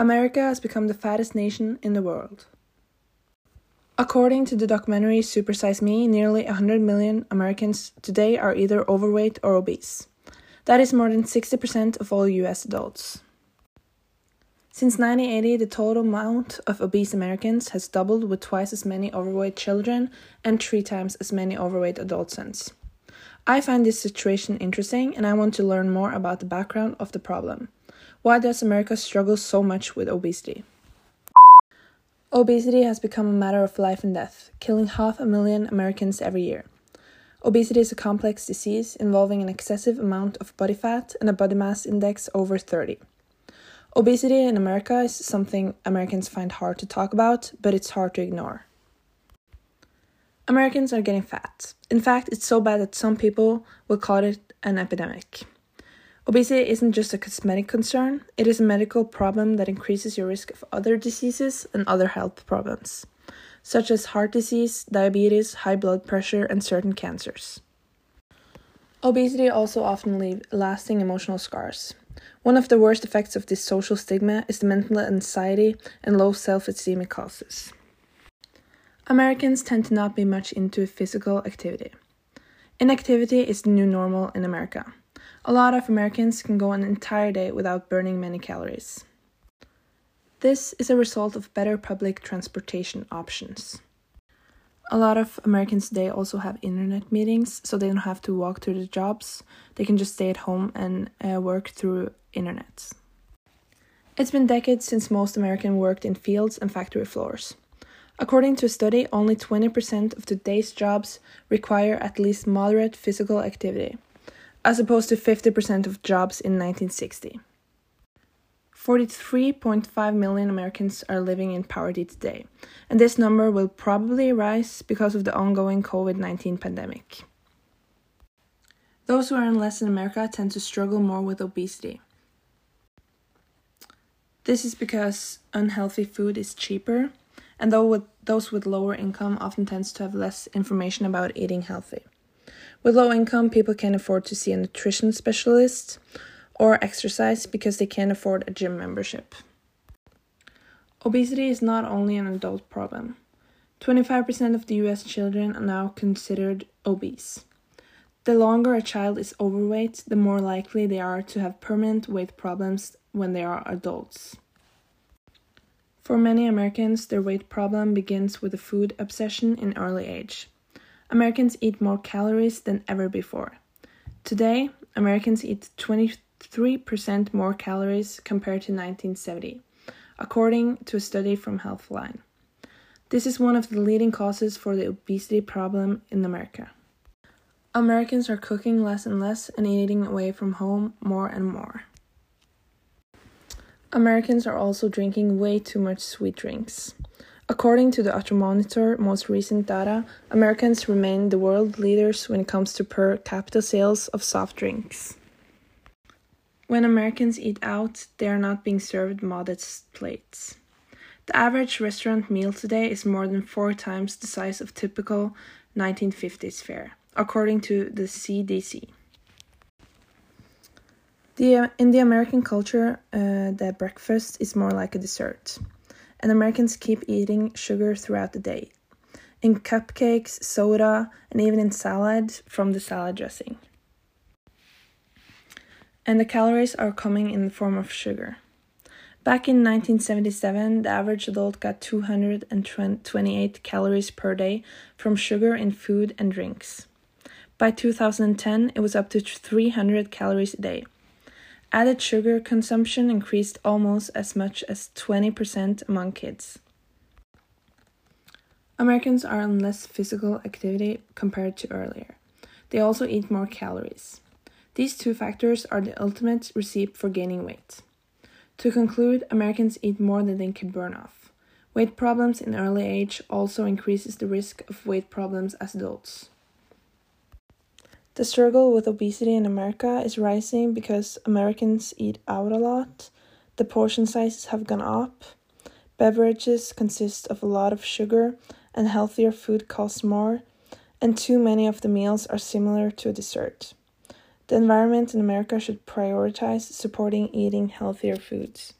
America has become the fattest nation in the world. According to the documentary Super Size Me, nearly 100 million Americans today are either overweight or obese. That is more than 60% of all US adults. Since 1980, the total amount of obese Americans has doubled with twice as many overweight children and three times as many overweight adolescents. I find this situation interesting and I want to learn more about the background of the problem. Why does America struggle so much with obesity? Obesity has become a matter of life and death, killing half a million Americans every year. Obesity is a complex disease involving an excessive amount of body fat and a body mass index over 30. Obesity in America is something Americans find hard to talk about, but it's hard to ignore. Americans are getting fat. In fact, it's so bad that some people will call it an epidemic. Obesity isn't just a cosmetic concern, it is a medical problem that increases your risk of other diseases and other health problems, such as heart disease, diabetes, high blood pressure, and certain cancers. Obesity also often leaves lasting emotional scars. One of the worst effects of this social stigma is the mental anxiety and low self esteem it causes. Americans tend to not be much into physical activity. Inactivity is the new normal in America. A lot of Americans can go an entire day without burning many calories. This is a result of better public transportation options. A lot of Americans today also have internet meetings, so they don't have to walk to their jobs. They can just stay at home and uh, work through internet. It's been decades since most Americans worked in fields and factory floors. According to a study, only 20% of today's jobs require at least moderate physical activity as opposed to 50% of jobs in 1960. 43.5 million Americans are living in poverty today, and this number will probably rise because of the ongoing COVID 19 pandemic. Those who earn less in America tend to struggle more with obesity. This is because unhealthy food is cheaper, and those with lower income often tends to have less information about eating healthy. With low income, people can afford to see a nutrition specialist or exercise because they can't afford a gym membership. Obesity is not only an adult problem. 25% of the US children are now considered obese. The longer a child is overweight, the more likely they are to have permanent weight problems when they are adults. For many Americans, their weight problem begins with a food obsession in early age. Americans eat more calories than ever before. Today, Americans eat 23% more calories compared to 1970, according to a study from Healthline. This is one of the leading causes for the obesity problem in America. Americans are cooking less and less and eating away from home more and more. Americans are also drinking way too much sweet drinks. According to the Euromonitor most recent data, Americans remain the world leaders when it comes to per capita sales of soft drinks. When Americans eat out, they are not being served modest plates. The average restaurant meal today is more than four times the size of typical 1950s fare, according to the CDC. The, in the American culture, uh, the breakfast is more like a dessert and Americans keep eating sugar throughout the day in cupcakes, soda, and even in salad from the salad dressing. And the calories are coming in the form of sugar. Back in 1977, the average adult got 228 calories per day from sugar in food and drinks. By 2010, it was up to 300 calories a day. Added sugar consumption increased almost as much as 20% among kids. Americans are on less physical activity compared to earlier. They also eat more calories. These two factors are the ultimate recipe for gaining weight. To conclude, Americans eat more than they can burn off. Weight problems in early age also increases the risk of weight problems as adults. The struggle with obesity in America is rising because Americans eat out a lot, the portion sizes have gone up, beverages consist of a lot of sugar, and healthier food costs more, and too many of the meals are similar to a dessert. The environment in America should prioritize supporting eating healthier foods.